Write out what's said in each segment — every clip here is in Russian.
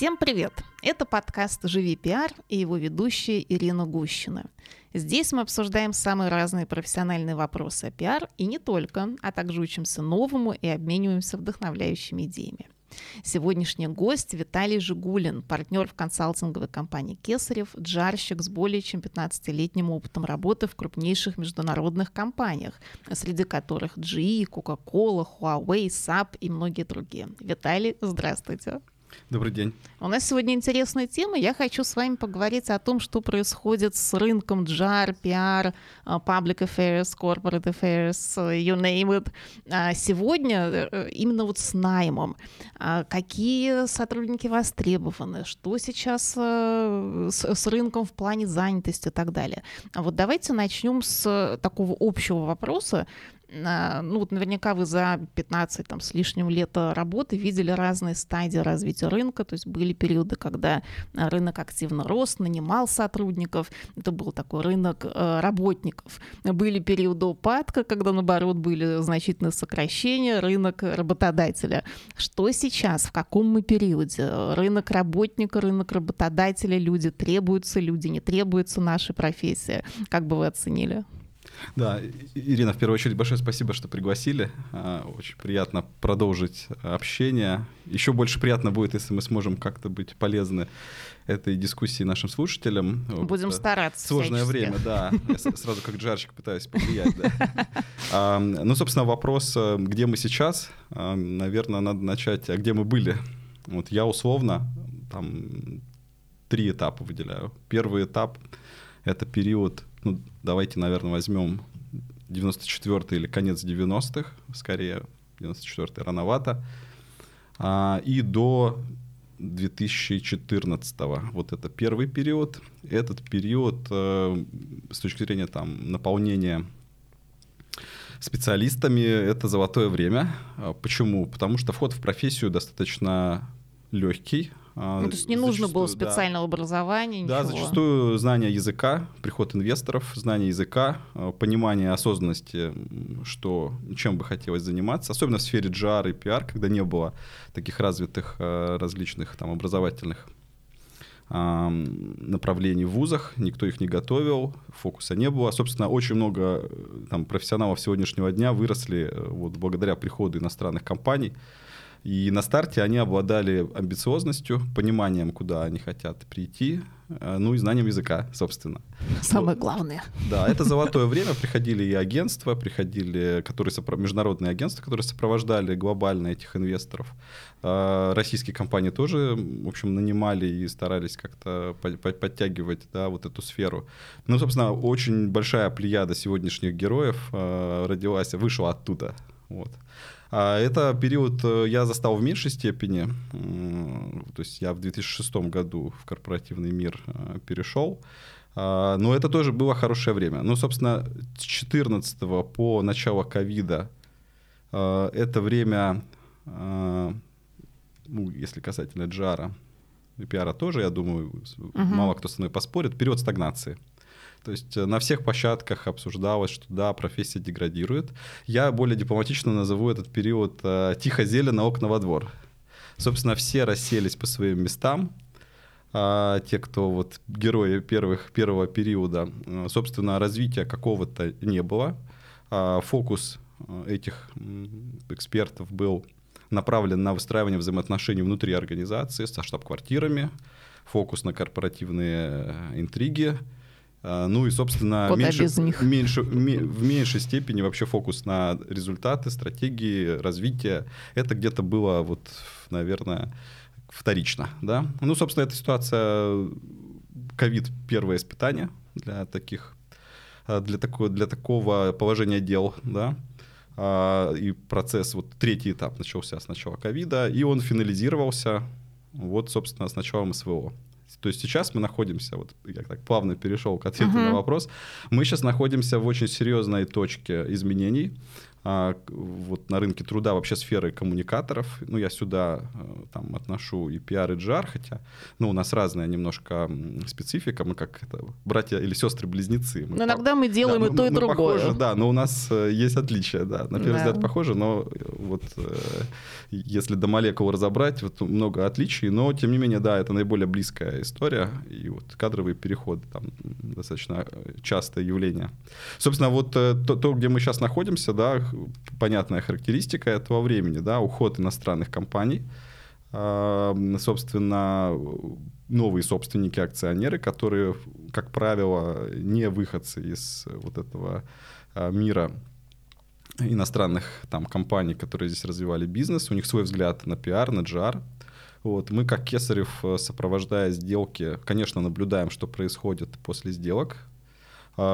Всем привет! Это подкаст «Живи пиар» и его ведущая Ирина Гущина. Здесь мы обсуждаем самые разные профессиональные вопросы о пиар и не только, а также учимся новому и обмениваемся вдохновляющими идеями. Сегодняшний гость Виталий Жигулин, партнер в консалтинговой компании «Кесарев», джарщик с более чем 15-летним опытом работы в крупнейших международных компаниях, среди которых GE, Coca-Cola, Huawei, SAP и многие другие. Виталий, здравствуйте. Добрый день. У нас сегодня интересная тема. Я хочу с вами поговорить о том, что происходит с рынком JAR, PR, Public Affairs, Corporate Affairs, you name it. А сегодня э, именно вот с наймом. А какие сотрудники востребованы, что сейчас э, с рынком в плане занятости и так далее. А вот давайте начнем с такого общего вопроса. Ну вот наверняка вы за 15 там, с лишним лет работы видели разные стадии развития рынка. То есть были периоды, когда рынок активно рос, нанимал сотрудников. Это был такой рынок э, работников. Были периоды упадка, когда, наоборот, были значительные сокращения, рынок работодателя. Что сейчас, в каком мы периоде? Рынок работника, рынок работодателя, люди требуются, люди не требуются нашей профессии. Как бы вы оценили? Да, Ирина, в первую очередь большое спасибо, что пригласили. А, очень приятно продолжить общение. Еще больше приятно будет, если мы сможем как-то быть полезны этой дискуссии нашим слушателям. Будем вот, стараться. Сложное всячески. время, да. Я сразу как джарщик пытаюсь повлиять. Да. Ну, собственно, вопрос, э, где мы сейчас, наверное, надо начать, а где мы были. Вот я условно там три этапа выделяю. Первый этап — это период ну, давайте, наверное, возьмем 94 или конец 90-х, скорее, 94 рановато, а, и до 2014 -го. Вот это первый период. Этот период э, с точки зрения там, наполнения специалистами это золотое время. А почему? Потому что вход в профессию достаточно легкий, ну, то есть не нужно было специального да. образования, ничего. Да, зачастую знание языка, приход инвесторов, знание языка, а, понимание осознанности, что чем бы хотелось заниматься, особенно в сфере GR и PR, когда не было таких развитых а, различных там образовательных направлений в вузах, никто их не готовил, фокуса не было. Собственно, очень много там, профессионалов сегодняшнего дня выросли э, вот, благодаря приходу иностранных компаний. И на старте они обладали амбициозностью, пониманием, куда они хотят прийти, э, ну и знанием языка, собственно. Самое главное. Да, это золотое время. Приходили и агентства, приходили которые международные агентства, которые сопровождали глобально этих инвесторов. А, российские компании тоже, в общем, нанимали и старались как-то подтягивать да, вот эту сферу. Ну, собственно, очень большая плеяда сегодняшних героев э, родилась, вышла оттуда. Вот. А это период э, я застал в меньшей степени. То есть я в 2006 году в корпоративный мир э, перешел. А, но это тоже было хорошее время. Ну, собственно, с 14 по начало ковида э, это время, ну, если касательно джара и пиара тоже, я думаю, угу. мало кто со мной поспорит, период стагнации. То есть э, на всех площадках обсуждалось, что да, профессия деградирует. Я более дипломатично назову этот период э, «тихо зелено окна во двор». Собственно, все расселись по своим местам, а те, кто вот герои первых, первого периода, э, собственно, развития какого-то не было. А фокус этих экспертов был направлен на выстраивание взаимоотношений внутри организации со штаб-квартирами, фокус на корпоративные интриги, ну и, собственно, меньше, меньше, в меньшей степени вообще фокус на результаты, стратегии, развития. Это где-то было, вот, наверное, вторично. Да? Ну, собственно, эта ситуация, ковид — первое испытание для таких а, для такого, для такого положения дел, да, а, и процесс, вот третий этап начался с начала ковида, и он финализировался, вот, собственно, с началом СВО. То есть сейчас мы находимся, вот я так плавно перешел к ответу uh-huh. на вопрос, мы сейчас находимся в очень серьезной точке изменений. А, вот на рынке труда вообще сферы коммуникаторов. Ну, я сюда э, там отношу и пиар, и GR, хотя, ну, у нас разная немножко специфика, мы как это, братья или сестры-близнецы. Но иногда мы делаем да, и то, и другое. Похожи, да, но у нас э, есть отличия, да. На первый да. взгляд похоже, но э, вот если до молекул разобрать, вот много отличий, но тем не менее, да, это наиболее близкая история, и вот кадровые переходы там достаточно частое явление. Собственно, вот то, то где мы сейчас находимся, да, понятная характеристика этого времени, да, уход иностранных компаний, а, собственно, новые собственники, акционеры, которые, как правило, не выходцы из вот этого а, мира иностранных там компаний, которые здесь развивали бизнес, у них свой взгляд на пиар, на GR. Вот. Мы, как Кесарев, сопровождая сделки, конечно, наблюдаем, что происходит после сделок,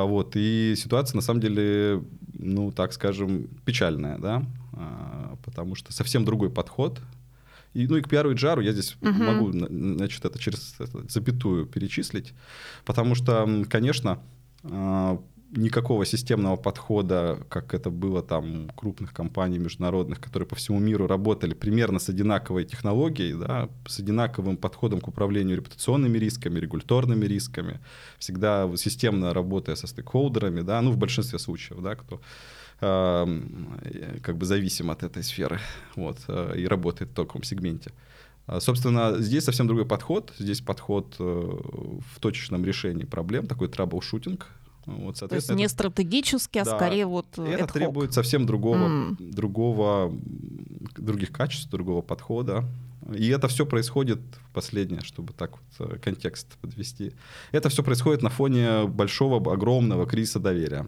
вот, и ситуация, на самом деле, ну, так скажем, печальная, да, а, потому что совсем другой подход. И, ну и к пиару и джару я здесь uh-huh. могу, значит, это через запятую перечислить, потому что, конечно, а, никакого системного подхода, как это было там крупных компаний международных, которые по всему миру работали примерно с одинаковой технологией, да, с одинаковым подходом к управлению репутационными рисками, регуляторными рисками, всегда системно работая со стейкхолдерами, да, ну, в большинстве случаев, да, кто э, как бы зависим от этой сферы, вот, э, и работает в таком сегменте. Собственно, здесь совсем другой подход. Здесь подход э, в точечном решении проблем, такой troubleshooting, вот, То есть не стратегически, а да, скорее вот Это требует совсем другого, mm. другого, других качеств, другого подхода. И это все происходит, последнее, чтобы так вот э, контекст подвести, это все происходит на фоне большого, огромного кризиса доверия.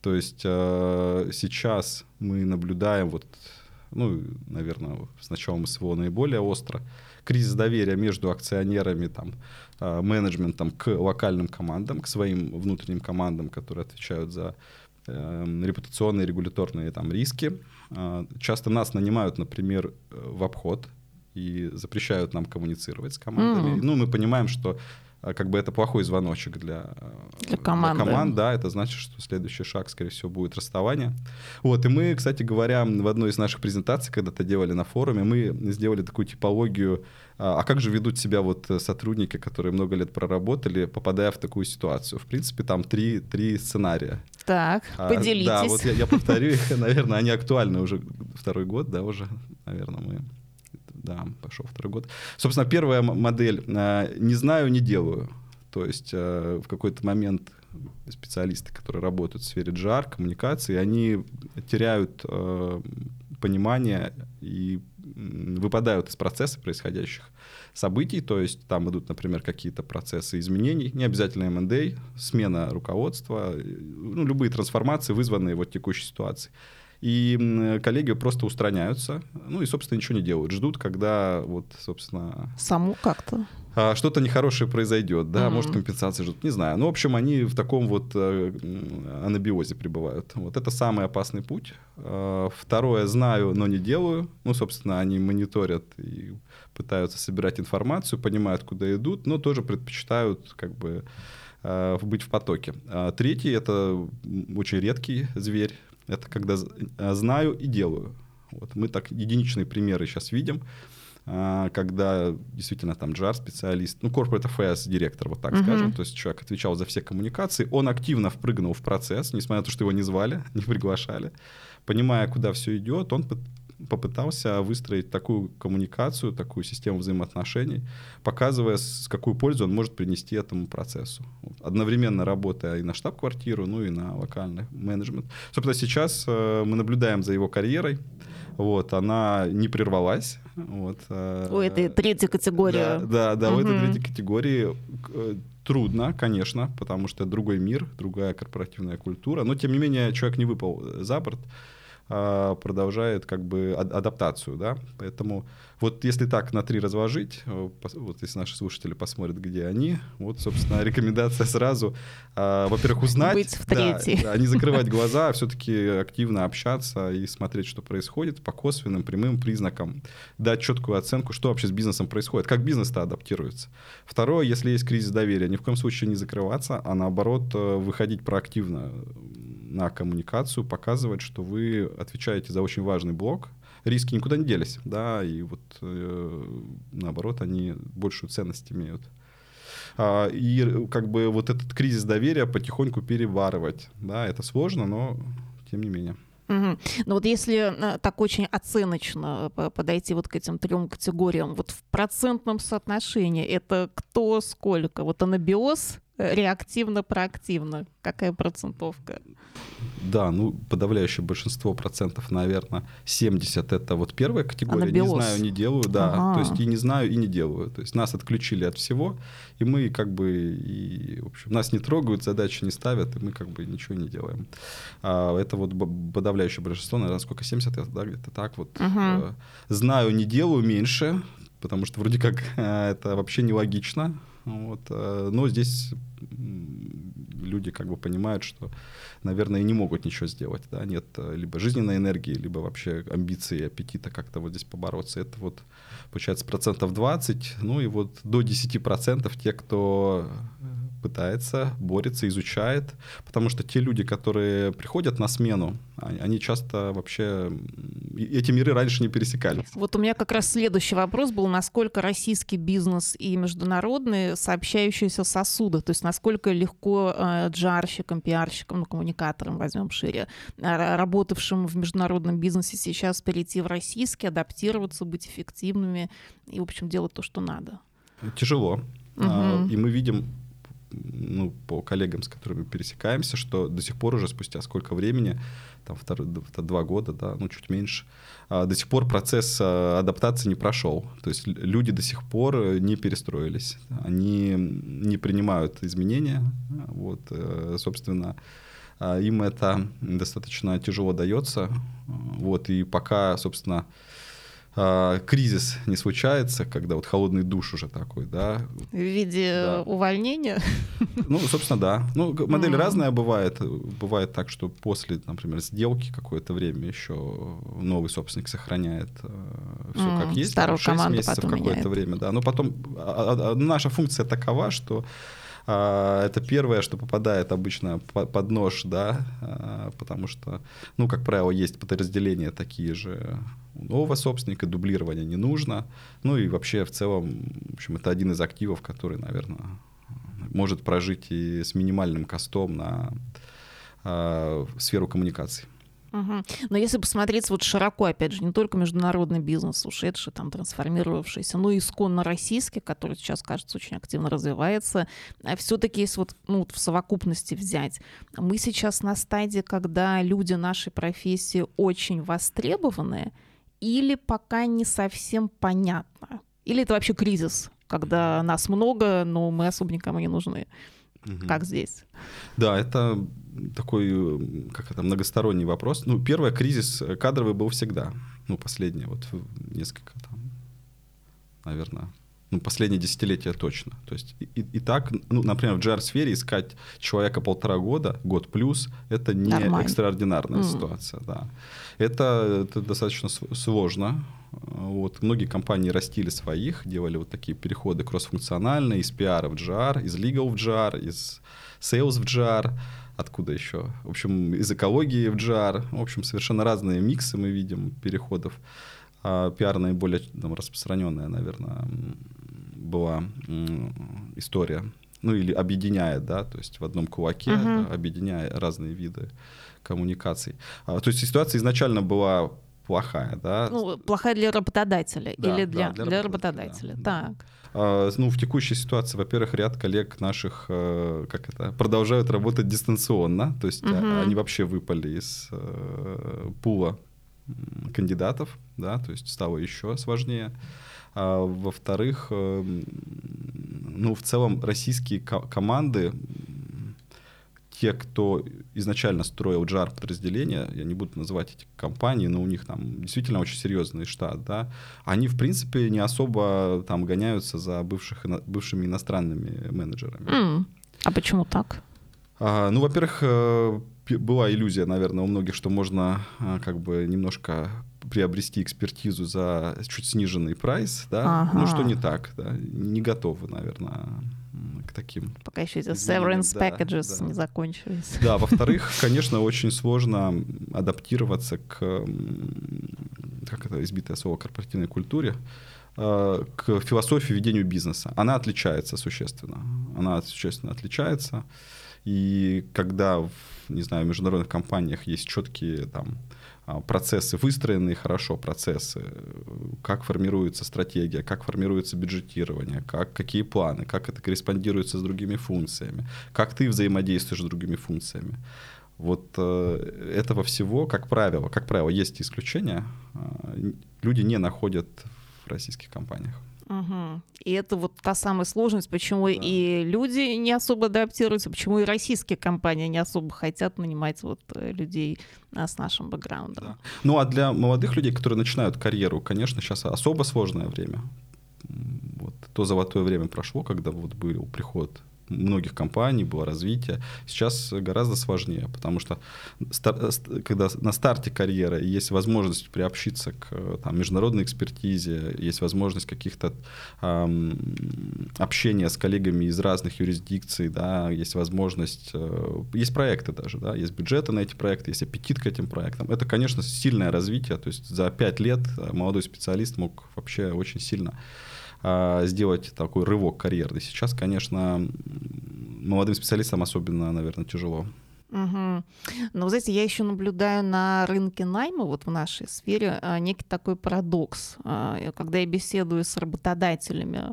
То есть э, сейчас мы наблюдаем, вот, ну, наверное, с началом СВО наиболее остро, кризис доверия между акционерами, там, а, менеджментом к локальным командам, к своим внутренним командам, которые отвечают за э, репутационные регуляторные там риски. Э, часто нас нанимают, например, в обход и запрещают нам коммуницировать с командами. Mm. Ну, мы понимаем, что а, как бы это плохой звоночек для, для, команды. для команд, да, это значит, что следующий шаг, скорее всего, будет расставание. Вот, и мы, кстати говоря, в одной из наших презентаций, когда-то делали на форуме, мы сделали такую типологию, а, а как же ведут себя вот сотрудники, которые много лет проработали, попадая в такую ситуацию. В принципе, там три, три сценария. Так, поделитесь. А, да, вот я, я повторю их, наверное, они актуальны уже второй год, да, уже, наверное, мы да, пошел второй год. Собственно, первая модель э, «не знаю, не делаю». То есть э, в какой-то момент специалисты, которые работают в сфере GR, коммуникации, они теряют э, понимание и выпадают из процесса происходящих событий, то есть там идут, например, какие-то процессы изменений, не обязательно M&A, смена руководства, ну, любые трансформации, вызванные вот текущей ситуацией и коллеги просто устраняются, ну и, собственно, ничего не делают, ждут, когда вот, собственно... Саму как-то? А, что-то нехорошее произойдет, да, mm-hmm. может, компенсации ждут, не знаю. Ну, в общем, они в таком вот э, анабиозе пребывают. Вот это самый опасный путь. А, второе, знаю, но не делаю. Ну, собственно, они мониторят и пытаются собирать информацию, понимают, куда идут, но тоже предпочитают как бы э, быть в потоке. А третий — это очень редкий зверь, это когда э, знаю и делаю. Вот. Мы так единичные примеры сейчас видим, а, когда действительно там JAR специалист, ну, Corporate Affairs директор, вот так uh-huh. скажем, то есть человек отвечал за все коммуникации, он активно впрыгнул в процесс, несмотря на то, что его не звали, не приглашали, понимая, куда все идет, он попытался выстроить такую коммуникацию, такую систему взаимоотношений, показывая, с какую пользу он может принести этому процессу. Одновременно работая и на штаб-квартиру, ну и на локальный менеджмент. Собственно, сейчас э, мы наблюдаем за его карьерой. Вот, она не прервалась. Вот, э, у этой третьей категории. Да, да, да угу. у этой третьей категории э, трудно, конечно, потому что другой мир, другая корпоративная культура. Но, тем не менее, человек не выпал за борт. А, продолжает как бы адаптацию, да, поэтому вот если так на три разложить, э, вот если наши слушатели посмотрят, где они, вот, собственно, рекомендация сразу, а, во-первых, узнать, Быть в да, да, не закрывать глаза, а все-таки активно общаться и смотреть, что происходит по косвенным, прямым признакам, дать четкую оценку, что вообще с бизнесом происходит, как бизнес-то адаптируется. Второе, если есть кризис доверия, ни в коем случае не закрываться, а наоборот э, выходить проактивно на коммуникацию, показывать, что вы отвечаете за очень важный блок, риски никуда не делись, да, и вот э, наоборот они большую ценность имеют. А, и как бы вот этот кризис доверия потихоньку переваривать, да, это сложно, но тем не менее. Угу. Ну вот если э, так очень оценочно э, подойти вот к этим трем категориям, вот в процентном соотношении это кто сколько? Вот анабиоз реактивно-проактивно? Какая процентовка? Да, ну, подавляющее большинство процентов, наверное, 70 это вот первая категория. Анабиоз. Не знаю, не делаю, да. Ага. То есть и не знаю, и не делаю. То есть нас отключили от всего, и мы как бы, и, в общем, нас не трогают, задачи не ставят, и мы как бы ничего не делаем. А это вот подавляющее большинство, наверное, сколько, 70, да, где-то так вот. Ага. Знаю, не делаю меньше, потому что вроде как это вообще нелогично. Вот. Э, но здесь люди как бы понимают, что, наверное, и не могут ничего сделать. Да? Нет э, либо жизненной энергии, либо вообще амбиции, аппетита как-то вот здесь побороться. Это вот, получается, процентов 20, ну и вот до 10 процентов те, кто пытается, борется, изучает, потому что те люди, которые приходят на смену, они часто вообще эти миры раньше не пересекались. Вот у меня как раз следующий вопрос был, насколько российский бизнес и международные сообщающиеся сосуды, то есть насколько легко э, джарщикам, пиарщикам, ну, коммуникаторам, возьмем шире, работавшим в международном бизнесе сейчас перейти в российский, адаптироваться, быть эффективными и, в общем, делать то, что надо. Тяжело. Угу. И мы видим ну, по коллегам, с которыми пересекаемся, что до сих пор уже спустя сколько времени, там второй, два года, да, ну чуть меньше, а, до сих пор процесс а, адаптации не прошел. То есть люди до сих пор не перестроились, они не принимают изменения, вот, э, собственно, а, им это достаточно тяжело дается, вот, и пока, собственно, а, кризис не случается, когда вот холодный душ уже такой, да. В виде да. увольнения? Ну, собственно, да. Ну, модель mm. разная бывает. Бывает так, что после, например, сделки какое-то время еще новый собственник сохраняет э, все mm. как есть. Старую 6 команду месяцев какое-то время, да. Но потом а, а, а, наша функция такова, что это первое, что попадает обычно под нож, да, а, потому что, ну, как правило, есть подразделения такие же у нового собственника, дублирования не нужно. Ну и вообще в целом, в общем, это один из активов, который, наверное, может прожить и с минимальным костом на э, сферу коммуникаций. Угу. Но если посмотреть вот широко, опять же, не только международный бизнес, ушедший, там, трансформировавшийся, но и исконно российский, который сейчас, кажется, очень активно развивается, а все-таки если вот, ну, вот в совокупности взять, мы сейчас на стадии, когда люди нашей профессии очень востребованные, или пока не совсем понятно? Или это вообще кризис, когда нас много, но мы особо никому не нужны? Угу. Как здесь? Да, это такой, как это, многосторонний вопрос. Ну, первый кризис кадровый был всегда. Ну, последний, вот несколько там, наверное, ну, последние десятилетия точно. То есть и, и так, ну, например, в GR-сфере искать человека полтора года, год плюс, это не Нормально. экстраординарная mm. ситуация. Да. Это, это достаточно сложно. Вот. Многие компании растили своих, делали вот такие переходы кроссфункциональные из PR в GR, из legal в GR, из sales в GR откуда еще? В общем, из экологии в GR. В общем, совершенно разные миксы мы видим переходов. А пиар наиболее там, распространенная, наверное, была история. Ну или объединяет, да, то есть в одном кулаке, uh-huh. объединяя разные виды коммуникаций. А, то есть ситуация изначально была плохая, да? Ну, плохая для работодателя да, или для, да, для, для работодателя. Да. Так. А, ну, в текущей ситуации, во-первых, ряд коллег наших, э, как это, продолжают работать дистанционно, то есть угу. они вообще выпали из э, пула кандидатов, да, то есть стало еще сложнее. А, во-вторых, э, ну, в целом российские команды те, кто изначально строил JAR подразделения, я не буду называть эти компании, но у них там действительно очень серьезный штат, да, они, в принципе, не особо там гоняются за бывших, бывшими иностранными менеджерами. Mm. А почему так? А, ну, во-первых, э, была иллюзия, наверное, у многих, что можно а, как бы немножко приобрести экспертизу за чуть сниженный прайс, да, ага. ну что не так, да, не готовы, наверное, к таким. Пока еще эти severance да, packages да. не закончились. Да, во-вторых, конечно, очень сложно адаптироваться к, как это избитое слово, корпоративной культуре, э, к философии ведения бизнеса. Она отличается существенно. Она существенно отличается. И когда, не знаю, в международных компаниях есть четкие там, а, процессы, выстроенные хорошо процессы, как формируется стратегия, как формируется бюджетирование, как, какие планы, как это корреспондируется с другими функциями, как ты взаимодействуешь с другими функциями. Вот э, этого всего, как правило, как правило, есть исключения, э, люди не находят в российских компаниях. Угу. И это вот та самая сложность, почему да. и люди не особо адаптируются, почему и российские компании не особо хотят нанимать вот э, людей а, с нашим бэкграундом. Да. Ну а для молодых людей, которые начинают карьеру, конечно, сейчас особо сложное время. Вот то золотое время прошло, когда вот был приход многих компаний было развитие. Сейчас гораздо сложнее, потому что когда на старте карьеры есть возможность приобщиться к там, международной экспертизе, есть возможность каких-то эм, общения с коллегами из разных юрисдикций, да, есть возможность, э, есть проекты даже, да, есть бюджеты на эти проекты, есть аппетит к этим проектам. Это, конечно, сильное развитие, то есть за пять лет молодой специалист мог вообще очень сильно сделать такой рывок карьерный. Сейчас, конечно, молодым специалистам особенно, наверное, тяжело. Угу. Но, знаете, я еще наблюдаю на рынке найма, вот в нашей сфере, а, некий такой парадокс. А, когда я беседую с работодателями, а,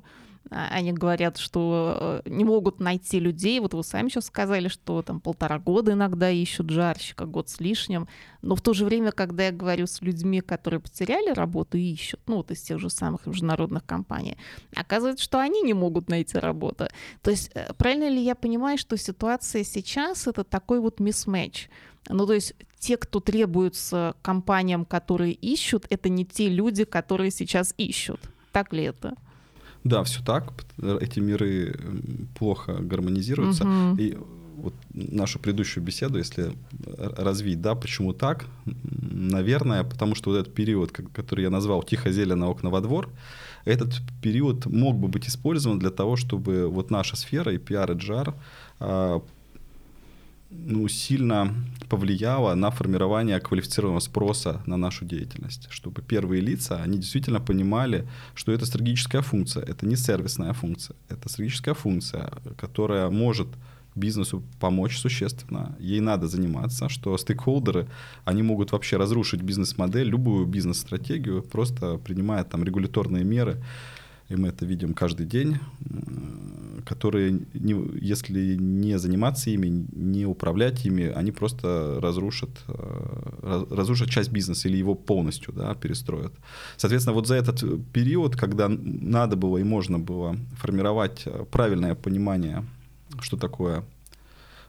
они говорят, что э, не могут найти людей. Вот вы сами сейчас сказали, что там полтора года иногда ищут жарщика, год с лишним. Но в то же время, когда я говорю с людьми, которые потеряли работу и ищут, ну вот из тех же самых международных компаний, оказывается, что они не могут найти работу. То есть э, правильно ли я понимаю, что ситуация сейчас это такой вот мисс-матч? Ну, то есть те, кто требуются компаниям, которые ищут, это не те люди, которые сейчас ищут. Так ли это? Да, все так. Эти миры плохо гармонизируются. Угу. И вот нашу предыдущую беседу, если развить, да, почему так? Наверное, потому что вот этот период, который я назвал «тихо-зелено окна во двор», этот период мог бы быть использован для того, чтобы вот наша сфера и пиар, и джар а, ну, сильно повлияло на формирование квалифицированного спроса на нашу деятельность, чтобы первые лица, они действительно понимали, что это стратегическая функция, это не сервисная функция, это стратегическая функция, которая может бизнесу помочь существенно, ей надо заниматься, что стейкхолдеры, они могут вообще разрушить бизнес-модель, любую бизнес-стратегию, просто принимая там регуляторные меры, и мы это видим каждый день, которые, не, если не заниматься ими, не управлять ими, они просто разрушат, э, разрушат часть бизнеса или его полностью да, перестроят. Соответственно, вот за этот период, когда надо было и можно было формировать э, правильное понимание, что такое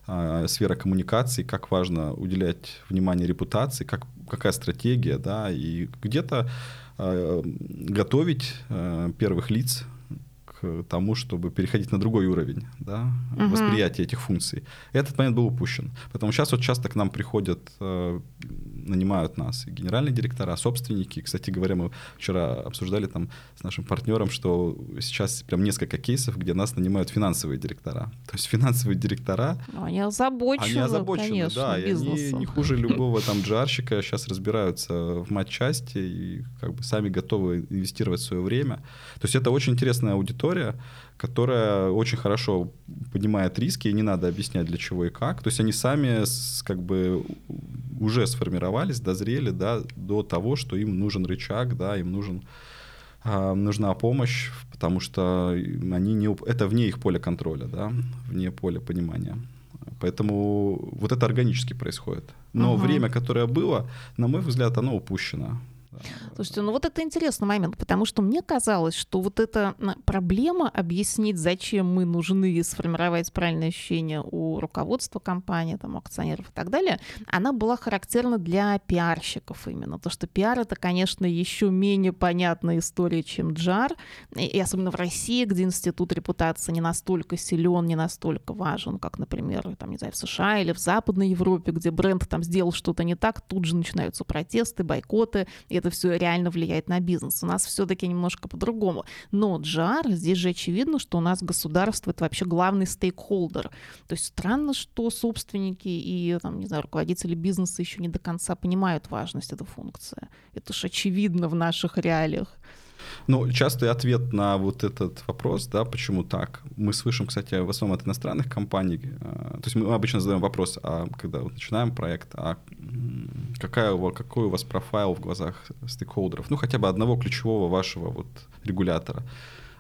э, сфера коммуникации, как важно уделять внимание репутации, как, какая стратегия, да, и где-то э, готовить э, первых лиц к тому, чтобы переходить на другой уровень да, угу. восприятия этих функций. Этот момент был упущен. Поэтому сейчас вот часто к нам приходят, э, нанимают нас и генеральные директора, собственники. Кстати говоря, мы вчера обсуждали там с нашим партнером, что сейчас прям несколько кейсов, где нас нанимают финансовые директора. То есть финансовые директора... Они озабочены, Они озабочены, конечно, да. И они не хуже любого там джарщика сейчас разбираются в матчасти и как бы сами готовы инвестировать свое время. То есть это очень интересная аудитория, аудитория, которая очень хорошо понимает риски, и не надо объяснять для чего и как. То есть они сами как бы уже сформировались, дозрели да, до того, что им нужен рычаг, да, им нужен, э, нужна помощь, потому что они не, это вне их поля контроля, да, вне поля понимания. Поэтому вот это органически происходит. Но uh время, которое было, на мой взгляд, оно упущено. Слушайте, ну вот это интересный момент, потому что мне казалось, что вот эта проблема объяснить, зачем мы нужны и сформировать правильное ощущение у руководства компании, там, акционеров и так далее, она была характерна для пиарщиков именно. То, что пиар — это, конечно, еще менее понятная история, чем джар, и особенно в России, где институт репутации не настолько силен, не настолько важен, как, например, там, не знаю, в США или в Западной Европе, где бренд там сделал что-то не так, тут же начинаются протесты, бойкоты, и это это все реально влияет на бизнес. У нас все-таки немножко по-другому. Но GR, здесь же очевидно, что у нас государство это вообще главный стейкхолдер. То есть странно, что собственники и, там, не знаю, руководители бизнеса еще не до конца понимают важность этой функции. Это же очевидно в наших реалиях. Ну, частый ответ на вот этот вопрос, да, почему так, мы слышим, кстати, в основном от иностранных компаний. Э, то есть мы обычно задаем вопрос, а когда вот начинаем проект, а какая, какой у вас профайл в глазах стейкхолдеров? Ну, хотя бы одного ключевого вашего вот регулятора.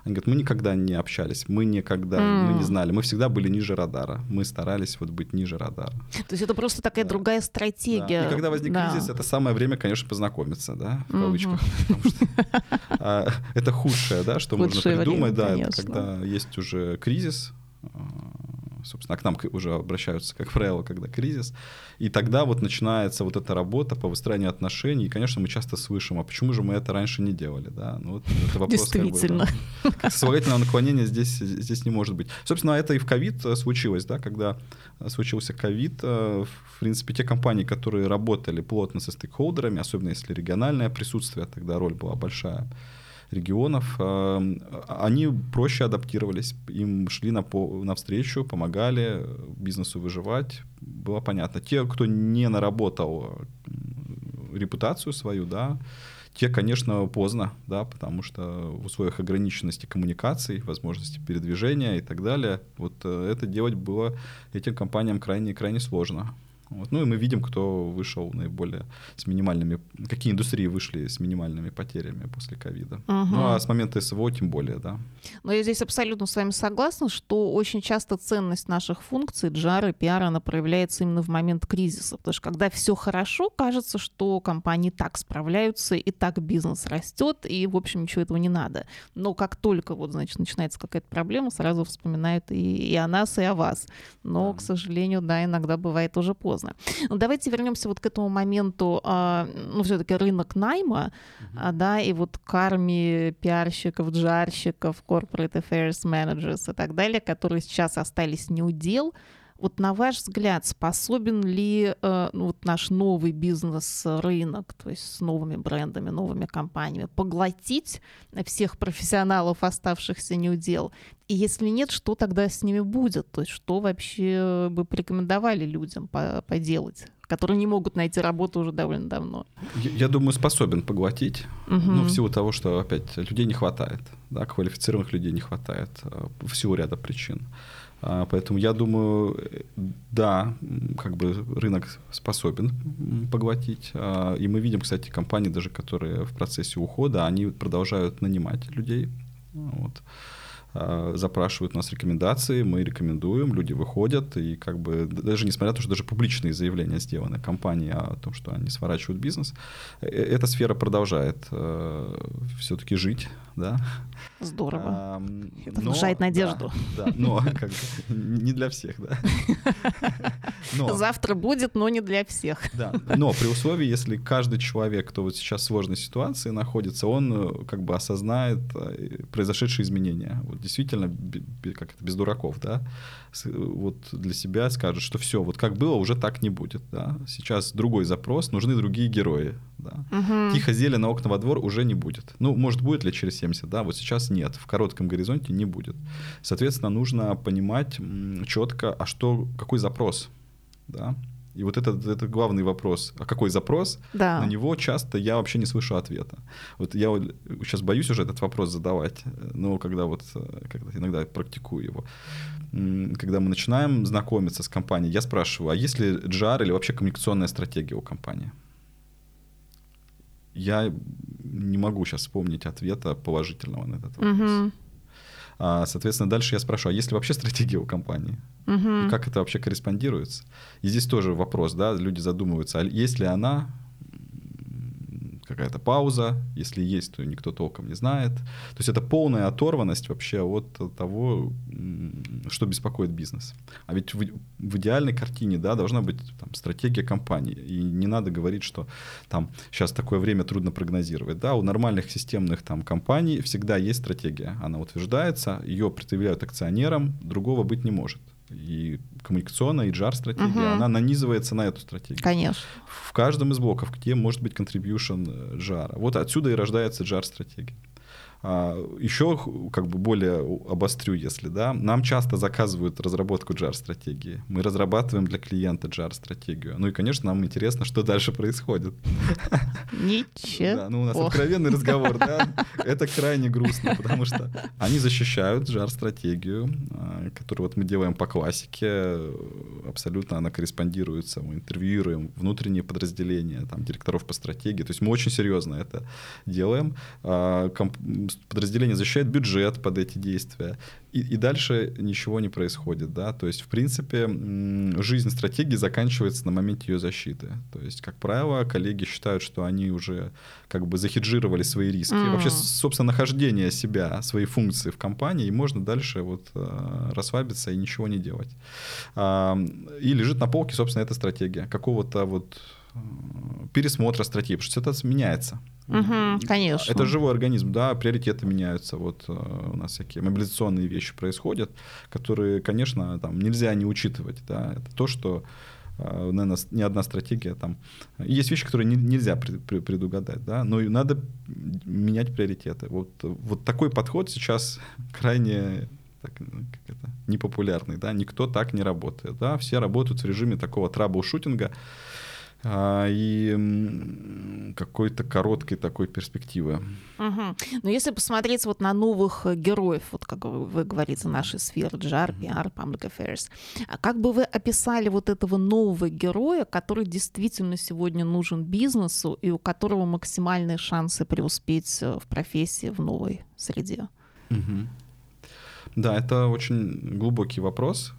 Они говорят, мы никогда не общались, мы никогда, mm. мы не знали, мы всегда были ниже радара, мы старались вот быть ниже радара. То есть это просто такая да. другая стратегия. Да. И когда возник да. кризис, это самое время, конечно, познакомиться, да, в кавычках. А, это худшее, да, что можно придумать, да, когда есть уже кризис, а, собственно, а к нам уже обращаются, как правило, когда кризис. И тогда вот начинается вот эта работа по выстраиванию отношений. И, конечно, мы часто слышим, а почему же мы это раньше не делали? Да? Ну, вот это вопрос, Действительно. Как бы, да. Сослагательного наклонения здесь, здесь не может быть. Собственно, это и в ковид э, случилось, да, когда случился ковид, э, в принципе, те компании, которые работали плотно со стейкхолдерами, особенно если региональное присутствие, тогда роль была большая, регионов, э, они проще адаптировались, им шли на, навстречу, помогали бизнесу выживать, было понятно. Те, кто не наработал репутацию свою, да, те, конечно, поздно, да, потому что в условиях ограниченности коммуникаций, возможности передвижения и так далее, вот э, это делать было этим компаниям крайне-крайне сложно. Вот. Ну и мы видим, кто вышел наиболее с минимальными, какие индустрии вышли с минимальными потерями после ковида. Угу. Ну а с момента СВО тем более, да. Но я здесь абсолютно с вами согласна, что очень часто ценность наших функций, джара, пиара, она проявляется именно в момент кризиса. Потому что когда все хорошо, кажется, что компании так справляются, и так бизнес растет, и, в общем, ничего этого не надо. Но как только вот, значит, начинается какая-то проблема, сразу вспоминают и, и о нас, и о вас. Но, да. к сожалению, да, иногда бывает уже поздно поздно. Но давайте вернемся вот к этому моменту, а, ну, все-таки рынок найма, uh-huh. да, и вот к армии пиарщиков, джарщиков, corporate affairs managers и так далее, которые сейчас остались не у дел. Вот на ваш взгляд, способен ли э, ну, вот наш новый бизнес-рынок, то есть с новыми брендами, новыми компаниями, поглотить всех профессионалов, оставшихся не у дел? И если нет, что тогда с ними будет? То есть что вообще бы порекомендовали людям по поделать? которые не могут найти работу уже довольно давно. Я, я думаю, способен поглотить. Угу. Ну, в силу того, что, опять, людей не хватает. Да, квалифицированных людей не хватает. Э, в силу ряда причин. А, поэтому я думаю, да, как бы рынок способен поглотить. А, и мы видим, кстати, компании даже, которые в процессе ухода, они продолжают нанимать людей. Вот. А, запрашивают у нас рекомендации, мы рекомендуем, люди выходят, и как бы даже несмотря на то, что даже публичные заявления сделаны компании о том, что они сворачивают бизнес, э, эта сфера продолжает э, все-таки жить, да. Здорово. Это но, внушает надежду. Да, да но как, не для всех, да. Но, Завтра будет, но не для всех. Да, но при условии, если каждый человек, кто вот сейчас в сложной ситуации находится, он э, как бы осознает произошедшие изменения. Вот действительно, как это, без дураков, да, вот для себя скажет, что все, вот как было, уже так не будет, да. Сейчас другой запрос, нужны другие герои. Угу. Тихо зелено окна во двор уже не будет. Ну, может, будет ли через 70, да, вот сейчас нет, в коротком горизонте не будет. Соответственно, нужно понимать четко, а что, какой запрос, да, и вот это, это главный вопрос. А какой запрос? Да. На него часто я вообще не слышу ответа. Вот я сейчас боюсь уже этот вопрос задавать, но когда вот когда иногда практикую его. Когда мы начинаем знакомиться с компанией, я спрашиваю, а есть ли GR или вообще коммуникационная стратегия у компании? Я не могу сейчас вспомнить ответа положительного на этот вопрос. Угу. А, соответственно, дальше я спрашиваю, а есть ли вообще стратегия у компании? Угу. И как это вообще корреспондируется? И здесь тоже вопрос, да, люди задумываются, а есть ли она, какая-то пауза, если есть, то никто толком не знает. То есть это полная оторванность вообще от того, что беспокоит бизнес. А ведь в, в идеальной картине да, должна быть там, стратегия компании. И не надо говорить, что там сейчас такое время трудно прогнозировать. Да, у нормальных системных там, компаний всегда есть стратегия. Она утверждается, ее предъявляют акционерам, другого быть не может. И коммуникационная, и JAR-стратегия, угу. она нанизывается на эту стратегию. Конечно. В каждом из блоков, где может быть contribution JAR. Вот отсюда и рождается JAR-стратегия. А, еще как бы более обострю, если да, нам часто заказывают разработку JAR-стратегии. Мы разрабатываем для клиента JAR-стратегию. Ну и, конечно, нам интересно, что дальше происходит. Ничего. Да, ну у нас откровенный разговор, да. Это крайне грустно, потому что они защищают JAR-стратегию, а, которую вот мы делаем по классике. Абсолютно она корреспондируется. Мы интервьюируем внутренние подразделения, там, директоров по стратегии. То есть мы очень серьезно это делаем а, подразделение защищает бюджет под эти действия, и, и дальше ничего не происходит, да, то есть, в принципе, жизнь стратегии заканчивается на моменте ее защиты, то есть, как правило, коллеги считают, что они уже как бы захеджировали свои риски, mm. вообще, собственно, нахождение себя, своей функции в компании, и можно дальше вот э, расслабиться и ничего не делать. И лежит на полке, собственно, эта стратегия какого-то вот э, пересмотра стратегии, потому что это меняется. Угу, конечно. Это живой организм, да, приоритеты меняются. Вот э, у нас всякие мобилизационные вещи происходят, которые, конечно, там нельзя не учитывать. Да. Это то, что э, наверное, не одна стратегия там. Есть вещи, которые не, нельзя предугадать, да, но надо менять приоритеты. Вот, вот такой подход сейчас крайне так, ну, как это, непопулярный, да, никто так не работает, да, все работают в режиме такого трабл-шутинга, и какой-то короткой такой перспективы. Угу. Но если посмотреть вот на новых э, героев, вот как вы говорите, нашей сферы, JAR, PR, Public Affairs, а как бы вы описали вот этого нового героя, который действительно сегодня нужен бизнесу и у которого максимальные шансы преуспеть э, в профессии в новой среде? Угу. Да, это очень глубокий вопрос.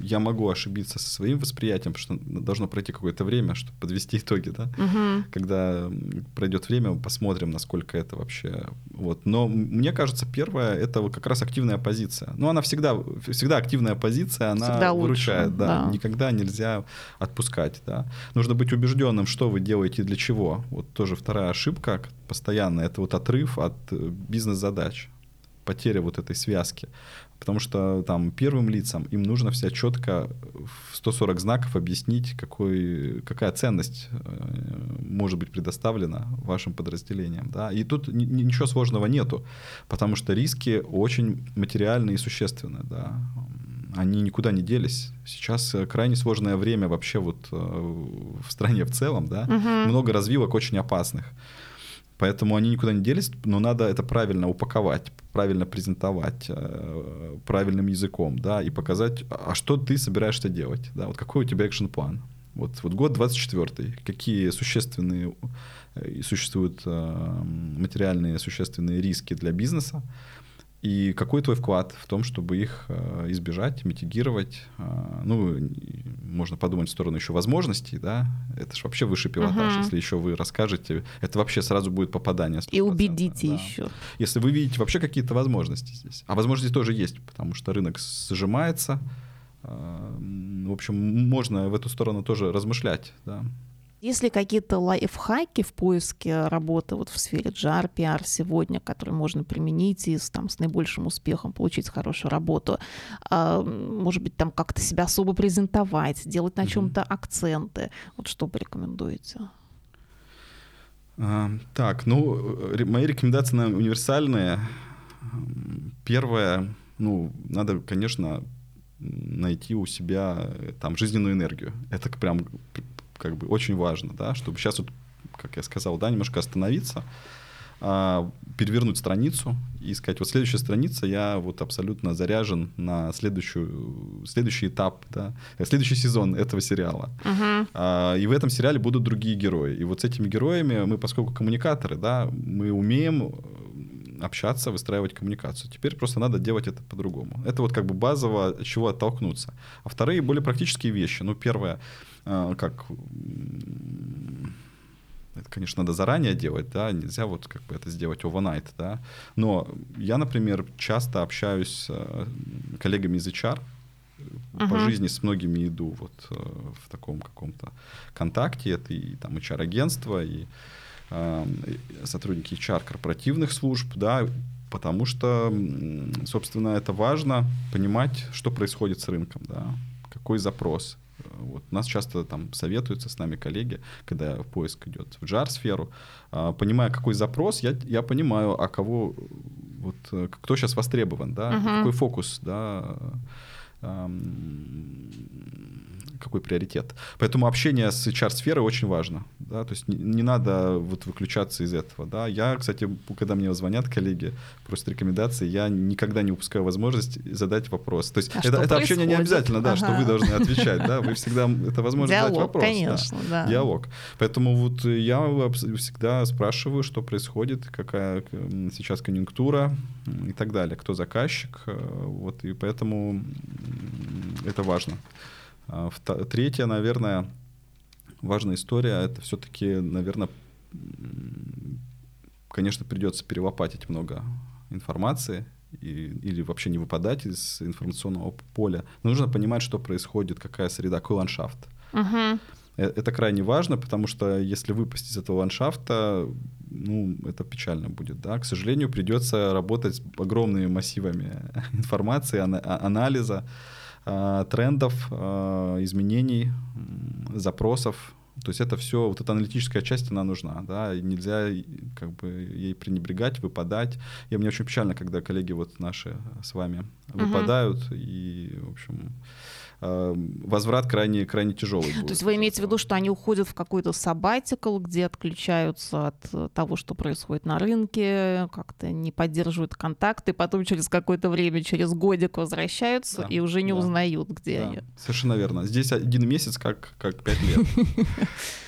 Я могу ошибиться со своим восприятием, потому что должно пройти какое-то время, чтобы подвести итоги, да. Угу. Когда пройдет время, посмотрим, насколько это вообще. Вот. Но мне кажется, первое это как раз активная позиция. Ну, она всегда, всегда активная позиция, она всегда выручает, лучше, да. да. Никогда нельзя отпускать, да. Нужно быть убежденным, что вы делаете и для чего. Вот тоже вторая ошибка постоянно это вот отрыв от э, бизнес-задач потеря вот этой связки. Потому что там первым лицам им нужно вся четко в 140 знаков объяснить, какой, какая ценность э, может быть предоставлена вашим подразделениям. Да? И тут ничего сложного нету, потому что риски очень материальные и существенные. Да? Они никуда не делись. Сейчас э, крайне сложное время вообще вот э, в стране в целом. Да? Угу. Много развилок очень опасных. Поэтому они никуда не делись, но надо это правильно упаковать, правильно презентовать, э, правильным языком, да, и показать, а что ты собираешься делать, да, вот какой у тебя экшн-план. Вот, вот год 24 какие существенные э, существуют э, материальные существенные риски для бизнеса, и какой твой вклад в том, чтобы их э, избежать, митигировать? Э, ну, можно подумать в сторону еще возможностей, да? Это же вообще высший пилотаж. Угу. Если еще вы расскажете, это вообще сразу будет попадание. 100%, И убедите да. еще. Если вы видите вообще какие-то возможности здесь. А возможности тоже есть, потому что рынок сжимается. Э, в общем, можно в эту сторону тоже размышлять, да. Есть ли какие-то лайфхаки в поиске работы вот в сфере JAR, PR сегодня, которые можно применить и с, там, с наибольшим успехом получить хорошую работу? А, может быть, там как-то себя особо презентовать, делать на чем-то акценты? Вот что порекомендуете? А, так, ну, мои рекомендации на универсальные. Первое, ну, надо, конечно, найти у себя э, там жизненную энергию. Это прям как бы очень важно, да, чтобы сейчас вот, как я сказал, да, немножко остановиться, а, перевернуть страницу и сказать, вот следующая страница, я вот абсолютно заряжен на следующую, следующий этап, да, следующий сезон этого сериала. Uh-huh. И в этом сериале будут другие герои. И вот с этими героями мы, поскольку коммуникаторы, да, мы умеем э, общаться, выстраивать коммуникацию. Теперь просто надо делать это по-другому. Это вот как бы базово, от чего оттолкнуться. А вторые более практические вещи. Ну, первое, как это, конечно, надо заранее делать, да, нельзя вот как бы это сделать overnight, да. Но я, например, часто общаюсь с э, коллегами из HR, uh-huh. по жизни с многими иду вот э, в таком каком-то контакте. Это и там HR-агентство, и э, сотрудники HR корпоративных служб, да, Потому что, собственно, это важно понимать, что происходит с рынком, да, какой запрос. Вот. Нас часто там советуются с нами коллеги, когда поиск идет в JAR-сферу. А, понимая, какой запрос, я, я понимаю, а кого, вот, э, кто сейчас востребован, да, uh-huh. какой фокус, да, какой приоритет. Поэтому общение с HR-сферой очень важно. Да? То есть не, не надо вот выключаться из этого. Да? Я, кстати, когда мне звонят коллеги, просят рекомендации, я никогда не упускаю возможность задать вопрос. То есть а это, это общение не обязательно, да, ага. что вы должны отвечать. Да? Вы всегда, это возможность Диалог, задать вопрос. конечно, да. да. Диалог. Поэтому вот я всегда спрашиваю, что происходит, какая сейчас конъюнктура и так далее, кто заказчик. Э, вот, и поэтому это важно. А, третья, наверное, важная история, это все-таки, наверное, конечно, придется перелопатить много информации и, или вообще не выпадать из информационного поля. Но нужно понимать, что происходит, какая среда, какой ландшафт. Uh-huh. Это крайне важно, потому что если выпасть из этого ландшафта, ну, это печально будет, да. К сожалению, придется работать с огромными массивами информации, анализа, а, трендов, а, изменений, запросов. То есть это все, вот эта аналитическая часть, она нужна, да, и нельзя как бы ей пренебрегать, выпадать. И мне очень печально, когда коллеги вот наши с вами выпадают, uh-huh. и, в общем, Э, возврат крайне, крайне тяжелый будет. То есть вы имеете в виду, что они уходят в какой-то сабатикл, где отключаются от э, того, что происходит на рынке, как-то не поддерживают контакты, потом через какое-то время, через годик возвращаются да, и уже не да, узнают, где да, они. Совершенно верно. Здесь один месяц как, как пять лет.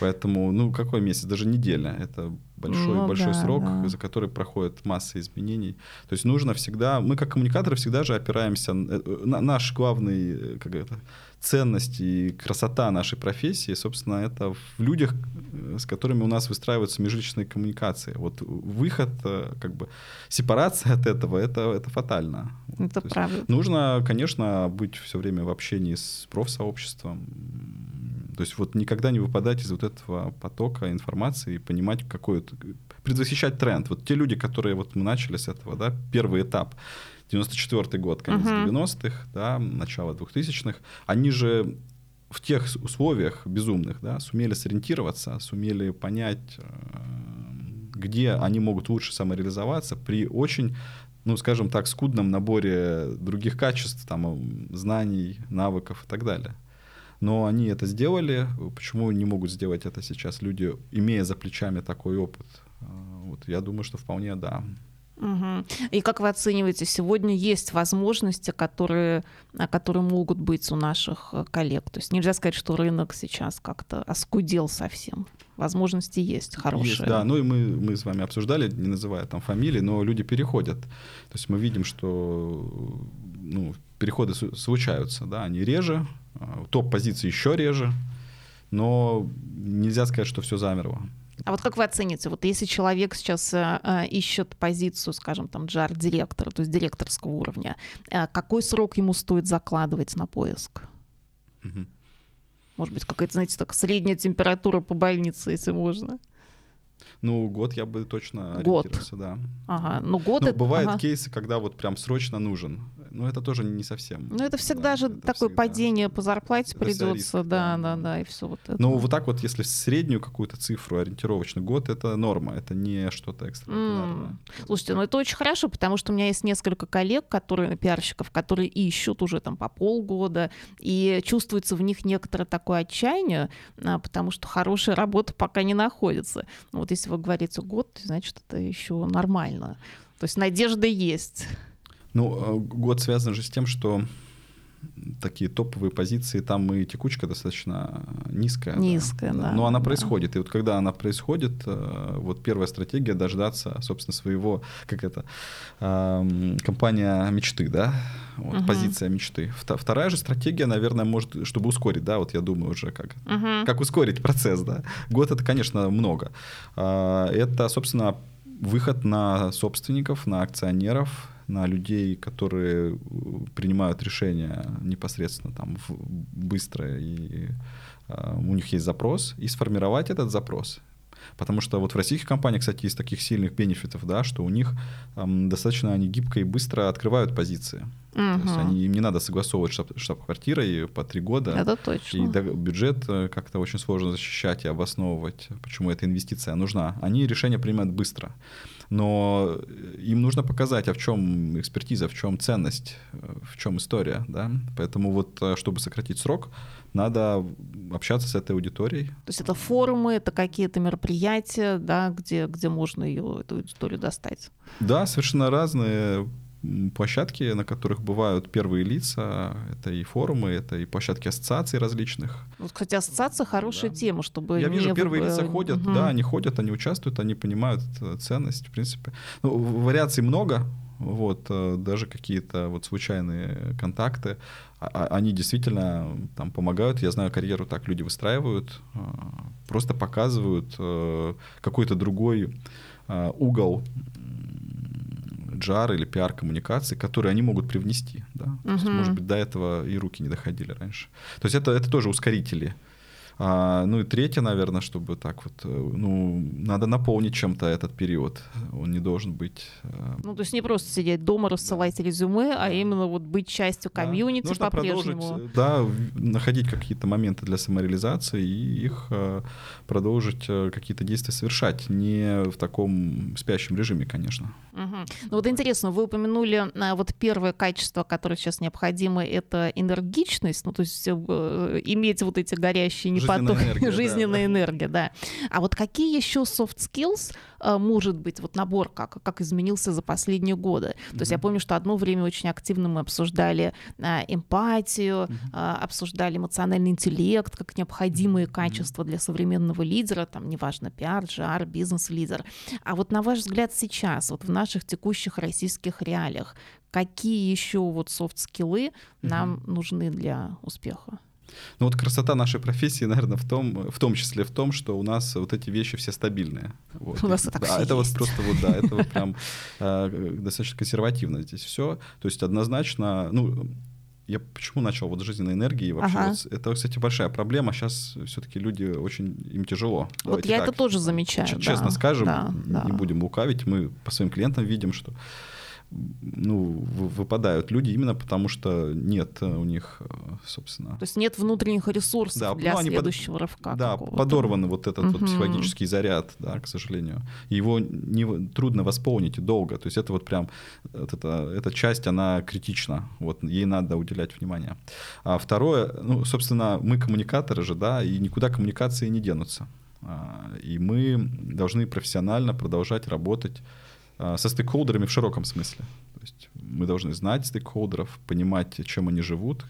Поэтому, ну, какой месяц? Даже неделя. Это большой, ну, большой да, срок, да. за который проходит масса изменений. То есть нужно всегда, мы как коммуникаторы всегда же опираемся, э, на, наш главный, э, как это, ценность и красота нашей профессии, собственно, это в людях, э, с которыми у нас выстраиваются межличные коммуникации. Вот выход, как бы, сепарация от этого, это, это фатально. Это То правда. Нужно, конечно, быть все время в общении с профсообществом, то есть вот никогда не выпадать из вот этого потока информации и понимать, какой это, предвосхищать тренд. Вот те люди, которые вот мы начали с этого, да, первый этап, 94 год, конец uh-huh. 90-х, да, начало 2000-х, они же в тех условиях безумных, да, сумели сориентироваться, сумели понять, э, где они могут лучше самореализоваться при очень ну, скажем так, скудном наборе других качеств, там, знаний, навыков и так далее но они это сделали. Почему не могут сделать это сейчас люди, имея за плечами такой опыт? А, вот, я думаю, что вполне да. Угу. И как вы оцениваете, сегодня есть возможности, которые, которые могут быть у наших э, коллег? То есть нельзя сказать, что рынок сейчас как-то оскудел совсем. Возможности есть хорошие. Есть, да, ну и мы, мы с вами обсуждали, не называя там фамилии, но люди переходят. То есть мы видим, что ну, переходы случаются, да, они реже, а, топ-позиции еще реже, но нельзя сказать, что все замерло. А вот как вы оцените, вот если человек сейчас э, э ищет позицию, скажем, там, джар-директора, то есть директорского уровня, э, какой срок ему стоит закладывать на поиск? Угу. Может быть, какая-то, знаете, так средняя температура по больнице, если можно? Ну, год я бы точно год. да. Ага, ну год ну, это... Бывают ага. кейсы, когда вот прям срочно нужен. Но это тоже не совсем. Ну, это всегда да, же это такое всегда. падение по зарплате придется, риск, да, да, да, да, и все вот это. Ну, вот так вот, если среднюю какую-то цифру ориентировочный год, это норма, это не что-то экстраординарное. Mm. Слушайте, ну это очень хорошо, потому что у меня есть несколько коллег, которые, пиарщиков, которые ищут уже там по полгода, и чувствуется в них некоторое такое отчаяние, а, потому что хорошая работа пока не находится. Ну, вот если вы говорите год, значит, это еще нормально. То есть надежда есть. Ну, а, год связан же с тем, что такие топовые позиции, там и текучка достаточно низкая. Низкая, да. да Но она да. происходит. И вот когда она происходит, э, вот первая стратегия дождаться, собственно, своего, как это, компания мечты, да, вот, угу. позиция мечты. Вторая же стратегия, наверное, может, чтобы ускорить, да, вот я думаю уже, как, угу. как ускорить процесс, да. Год это, конечно, много. А, это, собственно, выход на собственников, на акционеров, на людей, которые принимают решения непосредственно там быстро и uh, у них есть запрос, и сформировать этот запрос. Потому что вот в российских компаниях, кстати, из таких сильных бенефитов, да, что у них эм, достаточно они гибко и быстро открывают позиции. Угу. То есть они, им не надо согласовывать штаб, штаб-квартирой по три года. Это точно. И бюджет э, как-то очень сложно защищать и обосновывать, почему эта инвестиция нужна. Они решения принимают быстро. Но им нужно показать, а в чем экспертиза, в чем ценность, э, в чем история. Да? Поэтому вот, э, чтобы сократить срок, надо общаться с этой аудиторией. То есть это форумы, это какие-то мероприятия, да, где, где можно ее, эту аудиторию достать? Да, совершенно разные площадки, на которых бывают первые лица. Это и форумы, это и площадки ассоциаций различных. Вот, кстати, ассоциация хорошая да. тема, чтобы... Я не... вижу, первые лица ходят, угу. да, они ходят, они участвуют, они понимают ценность, в принципе. Ну, вариаций много, вот, э, даже какие-то вот случайные контакты, а, а, они действительно там помогают. Я знаю, карьеру так люди выстраивают, э, просто показывают э, какой-то другой угол джар или пиар-коммуникации, которые они могут привнести. Да? Uh-huh. То есть, может быть, до этого и руки не доходили раньше. То есть это, это тоже ускорители. А, ну и третье, наверное, чтобы так вот, э, ну, надо наполнить чем-то этот период. Он не должен быть... Э, ну, то есть не просто сидеть дома, рассылать да. резюме, а именно вот быть частью комьюнити да. по-прежнему. Да, находить какие-то моменты для самореализации и их э, продолжить какие-то действия совершать. Не в таком спящем режиме, конечно. Угу. Ну вот интересно, вы упомянули вот первое качество, которое сейчас необходимо, это энергичность, ну то есть иметь вот эти горящие поток, энергия, жизненная да, энергия, да. А вот какие еще soft skills э, может быть, вот набор как, как изменился за последние годы? Mm-hmm. То есть я помню, что одно время очень активно мы обсуждали э, эмпатию, mm-hmm. обсуждали эмоциональный интеллект как необходимые mm-hmm. качества для современного лидера, там, неважно, пиар, джар, бизнес-лидер. А вот на ваш взгляд сейчас, вот в наших текущих российских реалиях, какие еще вот софт-скиллы mm-hmm. нам нужны для успеха? Ну вот красота нашей профессии, наверное, в том, в том числе в том, что у нас вот эти вещи все стабильные. Вот. У нас это да, это вот просто вот да, это вот прям э, достаточно консервативно здесь все. То есть однозначно, ну я почему начал вот жизненной энергии вообще? Ага. Вот, это, кстати, большая проблема. Сейчас все-таки люди очень им тяжело. Вот Давайте я так, это тоже замечаю. Честно да, скажем, да, не да. будем лукавить. Мы по своим клиентам видим, что ну, выпадают люди именно потому, что нет у них, собственно... То есть нет внутренних ресурсов да, для ну, следующего под... рывка. Да, подорван вот этот угу. вот психологический заряд, да, к сожалению. Его не, трудно восполнить и долго. То есть это вот прям, вот это, эта часть, она критична. Вот ей надо уделять внимание. А второе, ну, собственно, мы коммуникаторы же, да, и никуда коммуникации не денутся. А, и мы должны профессионально продолжать работать со стейкхолдерами в широком смысле. То есть мы должны знать стейкхолдеров, понимать, чем они живут,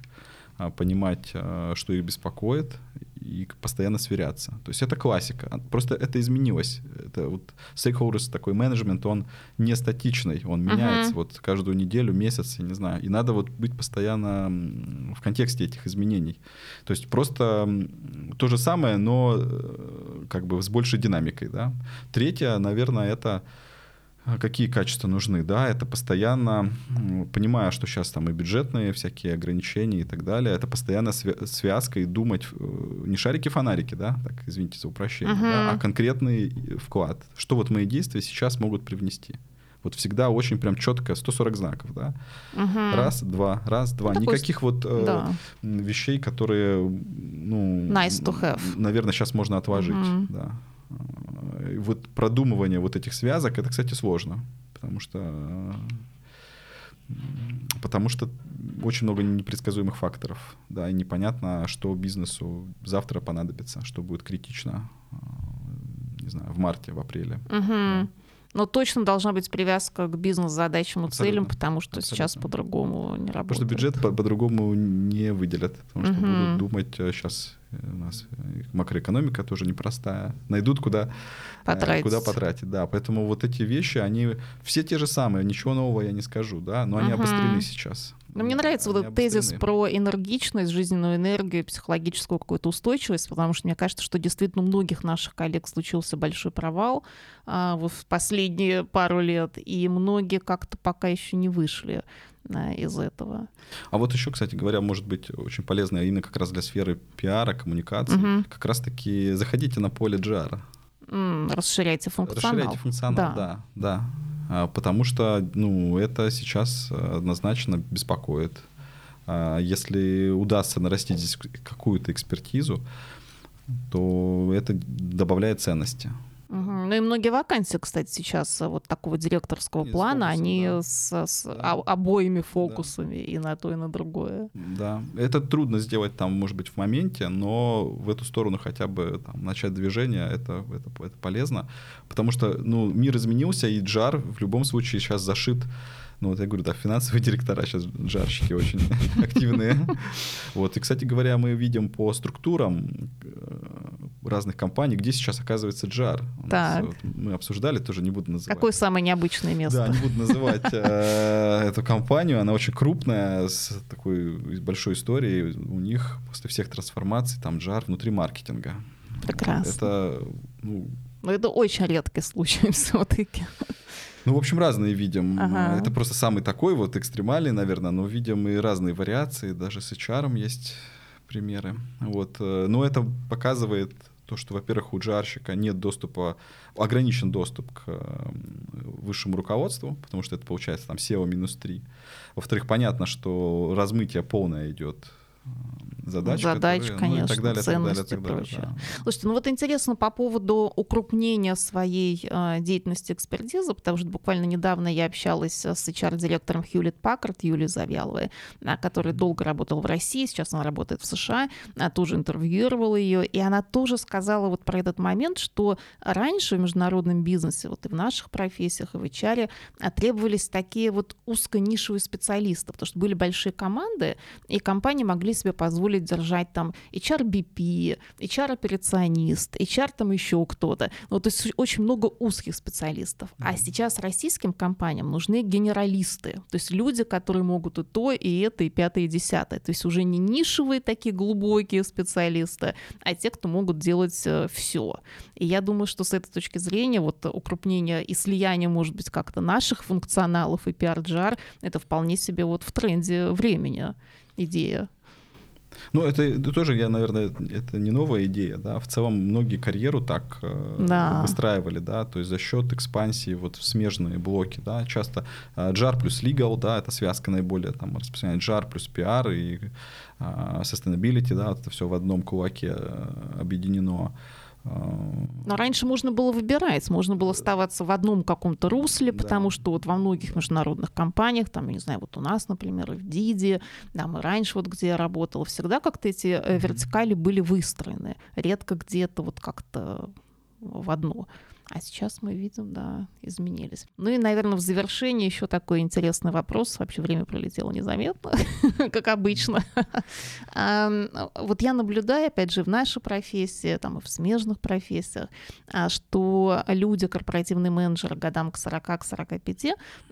а, понимать, а, что их беспокоит, и постоянно сверяться. То есть это классика. Просто это изменилось. Это вот stakeholders, такой менеджмент, он не статичный, он меняется uh-huh. вот каждую неделю, месяц, я не знаю. И надо вот быть постоянно в контексте этих изменений. То есть просто то же самое, но э, как бы с большей динамикой. Да? Третье, наверное, это а какие качества нужны, да, это постоянно, понимая, что сейчас там и бюджетные всякие ограничения и так далее, это постоянно связка и думать, э, не шарики-фонарики, да, так, извините за упрощение, uh-huh. да, а конкретный вклад, что вот мои действия сейчас могут привнести. Вот всегда очень прям четко 140 знаков, да. Угу. Раз, два, раз, два. Ну, Никаких вот э, да. вещей, которые, ну, nice to have. наверное, сейчас можно отложить, угу. да вот продумывание вот этих связок, это, кстати, сложно, потому что потому что очень много непредсказуемых факторов, да, и непонятно, что бизнесу завтра понадобится, что будет критично, не знаю, в марте, в апреле. Угу. Да. Но точно должна быть привязка к бизнес-задачам и целям, потому что Абсолютно. сейчас по-другому не работает. Потому что бюджет по- по-другому не выделят, потому что угу. будут думать сейчас э, у нас э, макроэкономика тоже непростая. Найдут, куда э, потратить. куда потратить. Да, поэтому вот эти вещи, они все те же самые, ничего нового я не скажу, да, но они угу. обострены сейчас. Но мне нравится вот этот тезис про энергичность, жизненную энергию, психологическую какую-то устойчивость, потому что мне кажется, что действительно у многих наших коллег случился большой провал а, вот в последние пару лет, и многие как-то пока еще не вышли из этого. А вот еще, кстати говоря, может быть очень полезно именно как раз для сферы пиара, коммуникации, угу. как раз-таки заходите на поле джара. Расширяете функционал. Расширяете функционал, да, да. да. А, потому что ну, это сейчас однозначно беспокоит. А, если удастся нарастить здесь какую-то экспертизу, то это добавляет ценности. Угу. Ну и многие вакансии, кстати, сейчас э, вот такого директорского и плана, фокусом, они да. с, с да. обоими фокусами да. и на то, и на другое. Да, это трудно сделать там, может быть, в моменте, но в эту сторону хотя бы там, начать движение, это, это, это полезно, потому что ну, мир изменился, и джар в любом случае сейчас зашит ну, вот я говорю, да, финансовые директора сейчас жарщики очень активные. Вот, и, кстати говоря, мы видим по структурам э, разных компаний, где сейчас оказывается джар. Так. Вот, мы обсуждали, тоже не буду называть. Какое самое необычное место? Да, не буду называть э, эту компанию. Она очень крупная, с такой большой историей. У них после всех трансформаций там джар внутри маркетинга. Прекрасно. Это, ну, но это очень редкий случай все-таки. Ну, в общем, разные видим. Ага. Это просто самый такой вот экстремальный, наверное, но видим и разные вариации, даже с HR есть примеры. Вот. Э, но это показывает то, что, во-первых, у джарщика нет доступа, ограничен доступ к э, высшему руководству, потому что это получается там SEO минус 3. Во-вторых, понятно, что размытие полное идет задач, задач которые, конечно, ну, и так далее, ценности так далее, так далее, Да. Слушайте, ну вот интересно по поводу укрупнения своей э, деятельности экспертизы, потому что буквально недавно я общалась с HR-директором Hewlett Packard Юлией Завьяловой, а, которая долго работала в России, сейчас она работает в США, а, тоже интервьюировала ее, и она тоже сказала вот про этот момент, что раньше в международном бизнесе, вот и в наших профессиях, и в HR, требовались такие вот узконишевые специалисты, потому что были большие команды, и компании могли себе позволить позволить держать там HR-BP, HR-операционист, HR там еще кто-то. Ну, то есть очень много узких специалистов. А сейчас российским компаниям нужны генералисты, то есть люди, которые могут и то, и это, и пятое, и десятое. То есть уже не нишевые такие глубокие специалисты, а те, кто могут делать э, все. И я думаю, что с этой точки зрения вот укрупнение и слияние, может быть, как-то наших функционалов и PR-джар, это вполне себе вот в тренде времени идея. Ну, это, тоже, я, наверное, это не новая идея, да. В целом многие карьеру так э, да. выстраивали, да, то есть за счет экспансии вот в смежные блоки, да. Часто э, JAR плюс legal, да, это связка наиболее там распространенная. JAR плюс PR и э, sustainability, да, это все в одном кулаке э, объединено. Но раньше можно было выбирать, можно было оставаться в одном каком-то русле, да. потому что вот во многих международных компаниях, там, я не знаю, вот у нас, например, в Диди, да, мы раньше вот где я работала, всегда как-то эти э, вертикали были выстроены, редко где-то вот как-то в одно. А сейчас мы видим, да, изменились. Ну и, наверное, в завершении еще такой интересный вопрос. Вообще время пролетело незаметно, как обычно. Вот я наблюдаю, опять же, в нашей профессии, там и в смежных профессиях, а, что люди, корпоративные менеджеры годам к 40, к 45,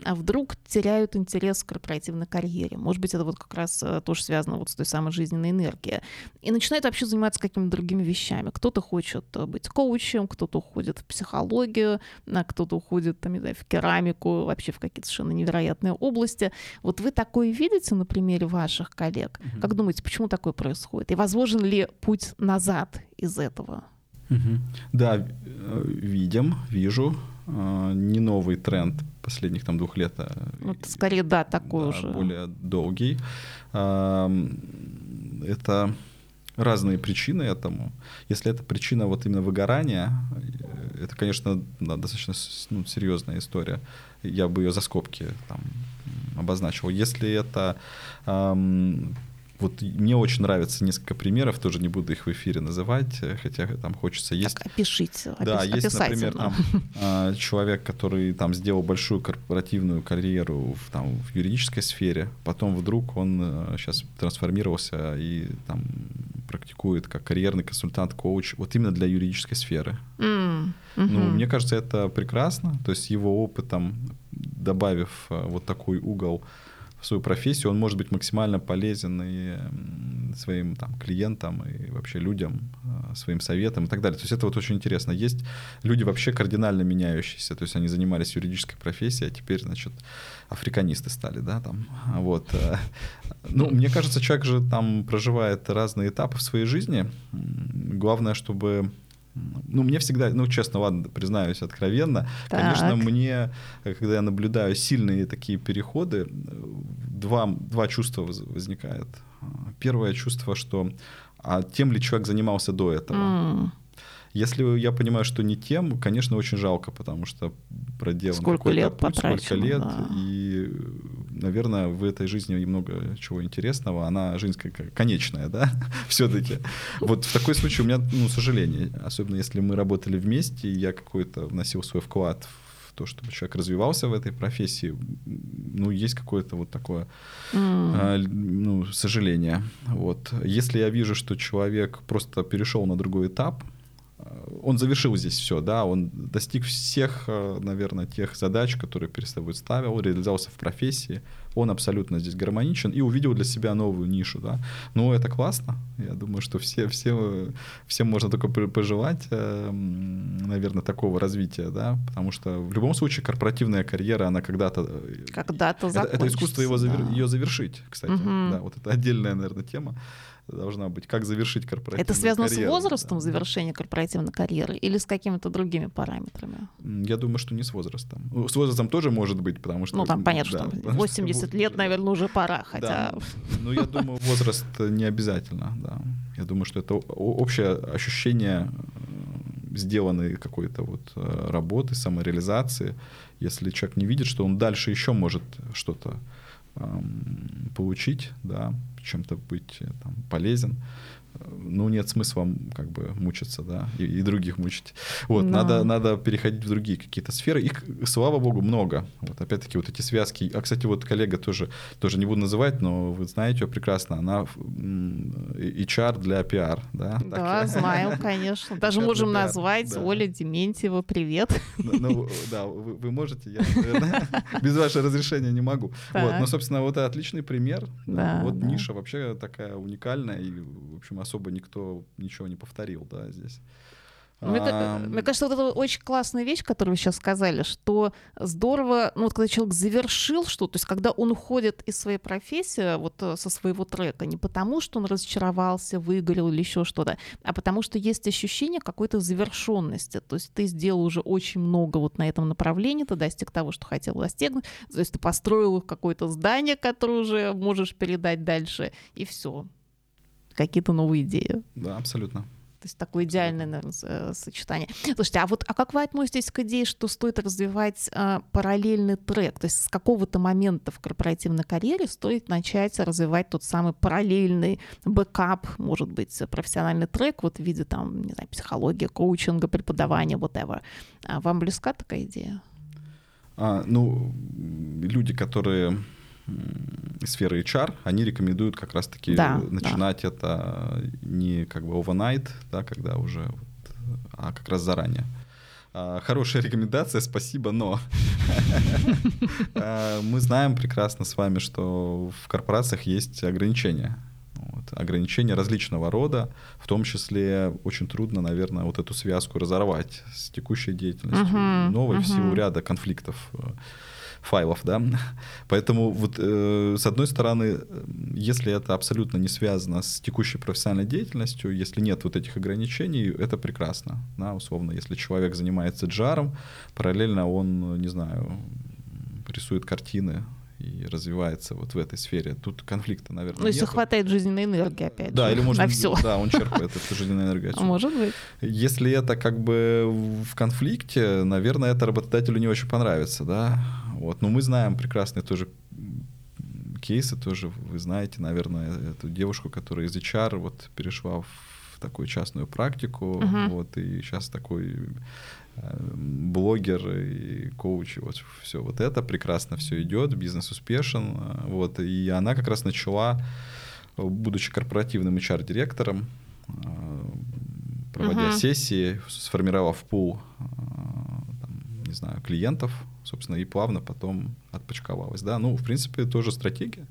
а, вдруг теряют интерес к корпоративной карьере. Может быть, это вот как раз э, тоже связано вот с той самой жизненной энергией. И начинают вообще заниматься какими-то другими вещами. Кто-то хочет э, быть коучем, кто-то уходит в психологию, психологию, а кто-то уходит там, не знаю, в керамику, вообще в какие-то совершенно невероятные области. Вот вы такое видите на примере ваших коллег? Угу. Как думаете, почему такое происходит? И возможен ли путь назад из этого? Угу. Да, э, видим, вижу. Э, не новый тренд последних там двух лет. А скорее, да, такой да, уже. Более долгий. Это разные причины этому. Если это причина вот именно выгорания, это, конечно, да, достаточно ну, серьезная история. Я бы ее за скобки там, обозначил. Если это эм, вот мне очень нравится несколько примеров, тоже не буду их в эфире называть, хотя там хочется. Есть, так, опишите. Да, опис, есть, например, там, а, человек, который там сделал большую корпоративную карьеру в, там, в юридической сфере, потом вдруг он сейчас э, трансформировался и там практикует как карьерный консультант, коуч, вот именно для юридической сферы. Mm. Mm-hmm. Ну, мне кажется, это прекрасно. То есть его опытом, добавив э, вот такой угол в свою профессию, он может быть максимально полезен и своим там, клиентам, и вообще людям, э, своим советам и так далее. То есть это вот очень интересно. Есть люди вообще кардинально меняющиеся, то есть они занимались юридической профессией, а теперь, значит, африканисты стали, да, там, вот. Э. Ну, мне кажется, человек же там проживает разные этапы в своей жизни. Главное, чтобы Ну, мне всегда, ну, честно, ладно, признаюсь откровенно, так. конечно, мне, когда я наблюдаю сильные такие переходы, два, два чувства возникает. Первое чувство, что а тем ли человек занимался до этого? Mm. Если я понимаю, что не тем, конечно, очень жалко, потому что проделан сколько лет путь, сколько лет, да. и, наверное, в этой жизни много чего интересного. Она жизнь конечная, да, все-таки. Вот в такой случай у меня, ну, сожаление, особенно если мы работали вместе, и я какой-то вносил свой вклад в то, чтобы человек развивался в этой профессии, ну, есть какое-то вот такое, mm. ну, сожаление. Вот. Если я вижу, что человек просто перешел на другой этап, он завершил здесь все, да, он достиг всех, э, наверное, тех задач, которые перед собой ставил, реализовался в профессии, он абсолютно здесь гармоничен и увидел для себя новую нишу, да. Ну, это классно, я думаю, что все, все, всем можно только пожелать, э, наверное, такого развития, да, потому что в любом случае корпоративная карьера, она когда-то... Э, когда-то это, это искусство его, да. ее завершить, кстати, угу. да, вот это отдельная, наверное, тема должна быть, как завершить корпоративную Это связано карьеру, с возрастом да. завершения корпоративной карьеры или с какими-то другими параметрами? Я думаю, что не с возрастом. Ну, с возрастом тоже может быть, потому что... Ну, там понятно, да, что 80 что, лет, наверное, уже пора, хотя... Да. Ну, я думаю, возраст не обязательно, да. Я думаю, что это общее ощущение сделанной какой-то вот э, работы, самореализации. Если человек не видит, что он дальше еще может что-то получить, да, чем-то быть э, там, полезен, ну, нет смысла как бы мучиться, да, и, и других мучить. Вот, да. надо, надо переходить в другие какие-то сферы. Их, слава богу, много. Вот, опять-таки, вот эти связки. А, кстати, вот коллега тоже, тоже не буду называть, но вы знаете ее прекрасно. Она HR для пиар, да? Да, так. знаю, конечно. Даже можем назвать да. Оля Дементьева. Привет. Ну, ну да, вы, вы можете, я, наверное, без вашего разрешения не могу. Вот, но, собственно, вот отличный пример. Да, вот да. ниша вообще такая уникальная и, в общем, особо никто ничего не повторил, да, здесь. Мне, а... мне кажется, вот это очень классная вещь, которую вы сейчас сказали, что здорово, ну вот когда человек завершил что-то, то есть когда он уходит из своей профессии, вот э, со своего трека, не потому, что он разочаровался, выгорел или еще что-то, а потому что есть ощущение какой-то завершенности. То есть ты сделал уже очень много вот на этом направлении, ты достиг того, что хотел достигнуть, то есть ты построил какое-то здание, которое уже можешь передать дальше, и все какие-то новые идеи. Да, абсолютно. То есть такое идеальное, наверное, э, сочетание. Слушайте, а вот а как вы относитесь к идее, что стоит развивать а, параллельный трек? То есть с какого-то момента в корпоративной карьере стоит начать развивать тот самый параллельный бэкап, может быть, профессиональный трек вот в виде там, не знаю, психологии, коучинга, преподавания, whatever. А вам близка такая идея? А, ну, люди, которые сферы HR, они рекомендуют как раз-таки да, начинать да. это не как бы overnight, да, когда уже, вот, а как раз заранее. А, хорошая рекомендация, спасибо, но а, мы знаем прекрасно с вами, что в корпорациях есть ограничения. Вот, ограничения различного рода, в том числе очень трудно, наверное, вот эту связку разорвать с текущей деятельностью uh-huh, новой uh-huh. в силу ряда конфликтов файлов, да. Поэтому вот э, с одной стороны, если это абсолютно не связано с текущей профессиональной деятельностью, если нет вот этих ограничений, это прекрасно, да, условно, если человек занимается джаром, параллельно он, не знаю, рисует картины, и развивается вот в этой сфере. Тут конфликта, наверное, Ну, если хватает жизненной энергии, опять да, же, или может, на все. Да, он черпает эту жизненную энергию отсюда. Может быть. Если это как бы в конфликте, наверное, это работодателю не очень понравится, да. Вот. Но мы знаем прекрасные тоже кейсы, тоже вы знаете, наверное, эту девушку, которая из HR вот перешла в такую частную практику, uh-huh. вот, и сейчас такой э, блогер и коуч, и вот все вот это прекрасно все идет, бизнес успешен, э, вот, и она как раз начала, будучи корпоративным HR-директором, э, проводя uh-huh. сессии, сформировав пул, там, не знаю, клиентов, собственно, и плавно потом отпочковалась. Да? Ну, в принципе, тоже стратегия.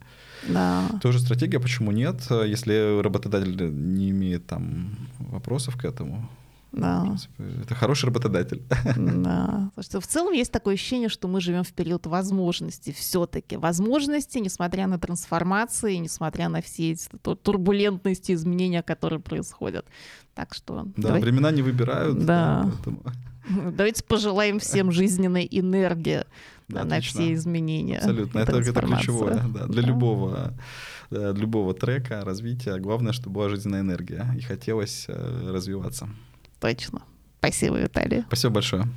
Да. Тоже стратегия, почему нет? Если работодатель не имеет там вопросов к этому, Да. принципе, это хороший работодатель. Да. Потому что в целом есть такое ощущение, что мы живем в период возможностей все-таки. Возможности, несмотря на трансформации, несмотря на все эти ту- турбулентности, изменения, которые происходят. Так что Да, давай- времена не выбирают. Да. поэтому- давайте пожелаем всем жизненной энергии Да, на отлично. все изменения. Абсолютно, это, это ключевое. Да, для Да. любого э, для любого трека, развития. Главное, чтобы была жизненная энергия и хотелось э, развиваться. Точно. Спасибо, Виталий. Спасибо большое.